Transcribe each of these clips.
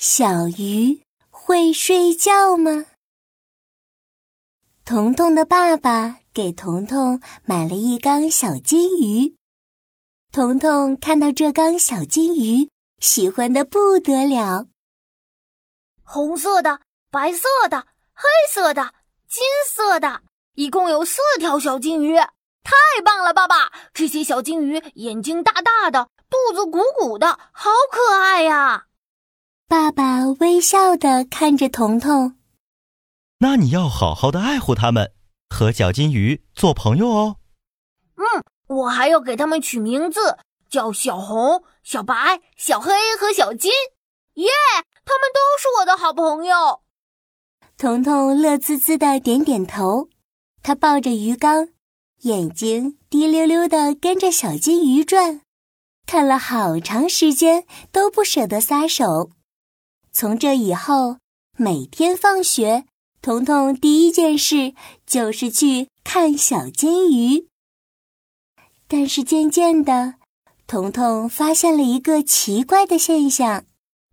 小鱼会睡觉吗？彤彤的爸爸给彤彤买了一缸小金鱼。彤彤看到这缸小金鱼，喜欢的不得了。红色的、白色的、黑色的、金色的，一共有四条小金鱼，太棒了！爸爸，这些小金鱼眼睛大大的，肚子鼓鼓的，好可爱呀！爸爸微笑的看着彤彤。那你要好好的爱护它们，和小金鱼做朋友哦。嗯，我还要给它们取名字，叫小红、小白、小黑和小金。耶，他们都是我的好朋友。彤彤乐滋滋的点点头，他抱着鱼缸，眼睛滴溜溜的跟着小金鱼转，看了好长时间都不舍得撒手。从这以后，每天放学。彤彤第一件事就是去看小金鱼，但是渐渐的，彤彤发现了一个奇怪的现象：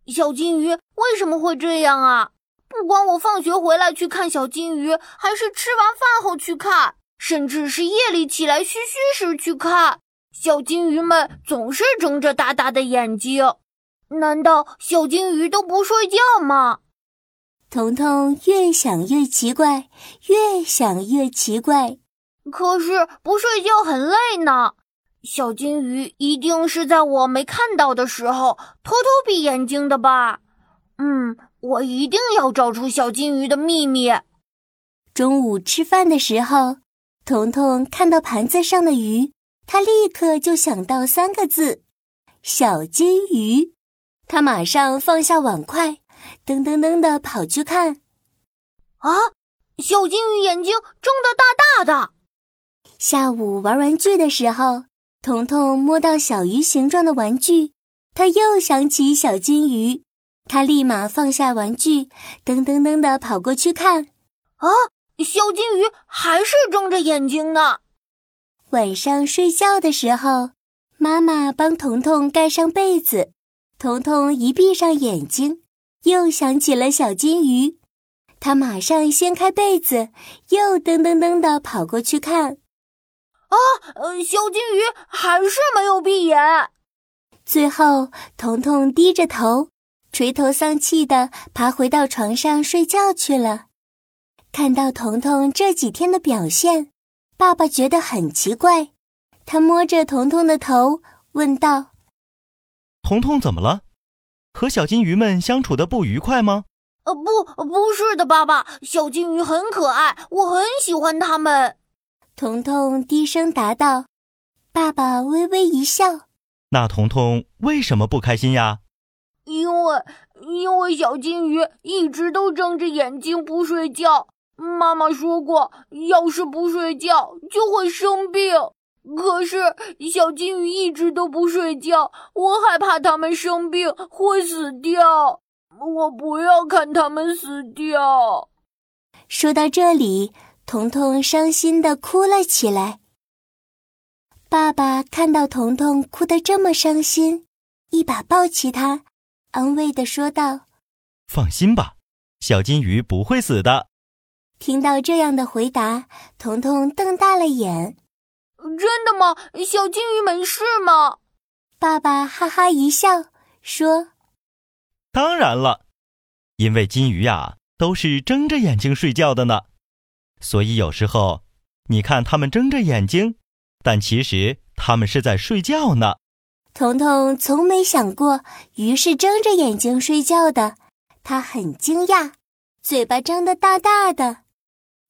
小金鱼为什么会这样啊？不管我放学回来去看小金鱼，还是吃完饭后去看，甚至是夜里起来嘘嘘时去看，小金鱼们总是睁着大大的眼睛。难道小金鱼都不睡觉吗？彤彤越想越奇怪，越想越奇怪。可是不睡觉很累呢。小金鱼一定是在我没看到的时候偷偷闭眼睛的吧？嗯，我一定要找出小金鱼的秘密。中午吃饭的时候，彤彤看到盘子上的鱼，他立刻就想到三个字：小金鱼。他马上放下碗筷。噔噔噔的跑去看，啊！小金鱼眼睛睁得大大的。下午玩玩具的时候，彤彤摸到小鱼形状的玩具，他又想起小金鱼，他立马放下玩具，噔噔噔的跑过去看，啊！小金鱼还是睁着眼睛呢。晚上睡觉的时候，妈妈帮彤彤盖上被子，彤彤一闭上眼睛。又想起了小金鱼，他马上掀开被子，又噔噔噔的跑过去看。啊，呃，小金鱼还是没有闭眼。最后，彤彤低着头，垂头丧气的爬回到床上睡觉去了。看到彤彤这几天的表现，爸爸觉得很奇怪。他摸着彤彤的头，问道：“彤彤怎么了？”和小金鱼们相处的不愉快吗？呃，不，不是的，爸爸。小金鱼很可爱，我很喜欢它们。彤彤低声答道。爸爸微微一笑。那彤彤为什么不开心呀？因为，因为小金鱼一直都睁着眼睛不睡觉。妈妈说过，要是不睡觉就会生病。可是小金鱼一直都不睡觉，我害怕它们生病会死掉。我不要看它们死掉。说到这里，彤彤伤心的哭了起来。爸爸看到彤彤哭得这么伤心，一把抱起他，安慰的说道：“放心吧，小金鱼不会死的。”听到这样的回答，彤彤瞪大了眼。真的吗？小金鱼没事吗？爸爸哈哈一笑说：“当然了，因为金鱼呀都是睁着眼睛睡觉的呢，所以有时候你看它们睁着眼睛，但其实它们是在睡觉呢。”彤彤从没想过鱼是睁着眼睛睡觉的，他很惊讶，嘴巴张得大大的。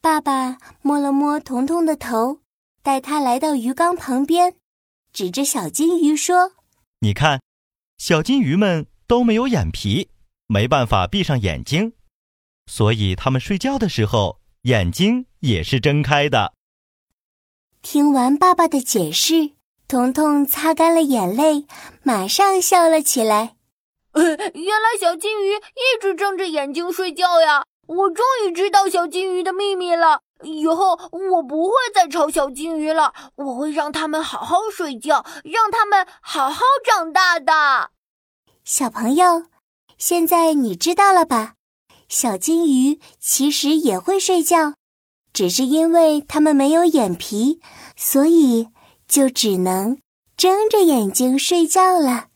爸爸摸了摸彤彤的头。带他来到鱼缸旁边，指着小金鱼说：“你看，小金鱼们都没有眼皮，没办法闭上眼睛，所以它们睡觉的时候眼睛也是睁开的。”听完爸爸的解释，彤彤擦干了眼泪，马上笑了起来。原来小金鱼一直睁着眼睛睡觉呀！我终于知道小金鱼的秘密了。以后我不会再吵小金鱼了，我会让它们好好睡觉，让它们好好长大的。小朋友，现在你知道了吧？小金鱼其实也会睡觉，只是因为它们没有眼皮，所以就只能睁着眼睛睡觉了。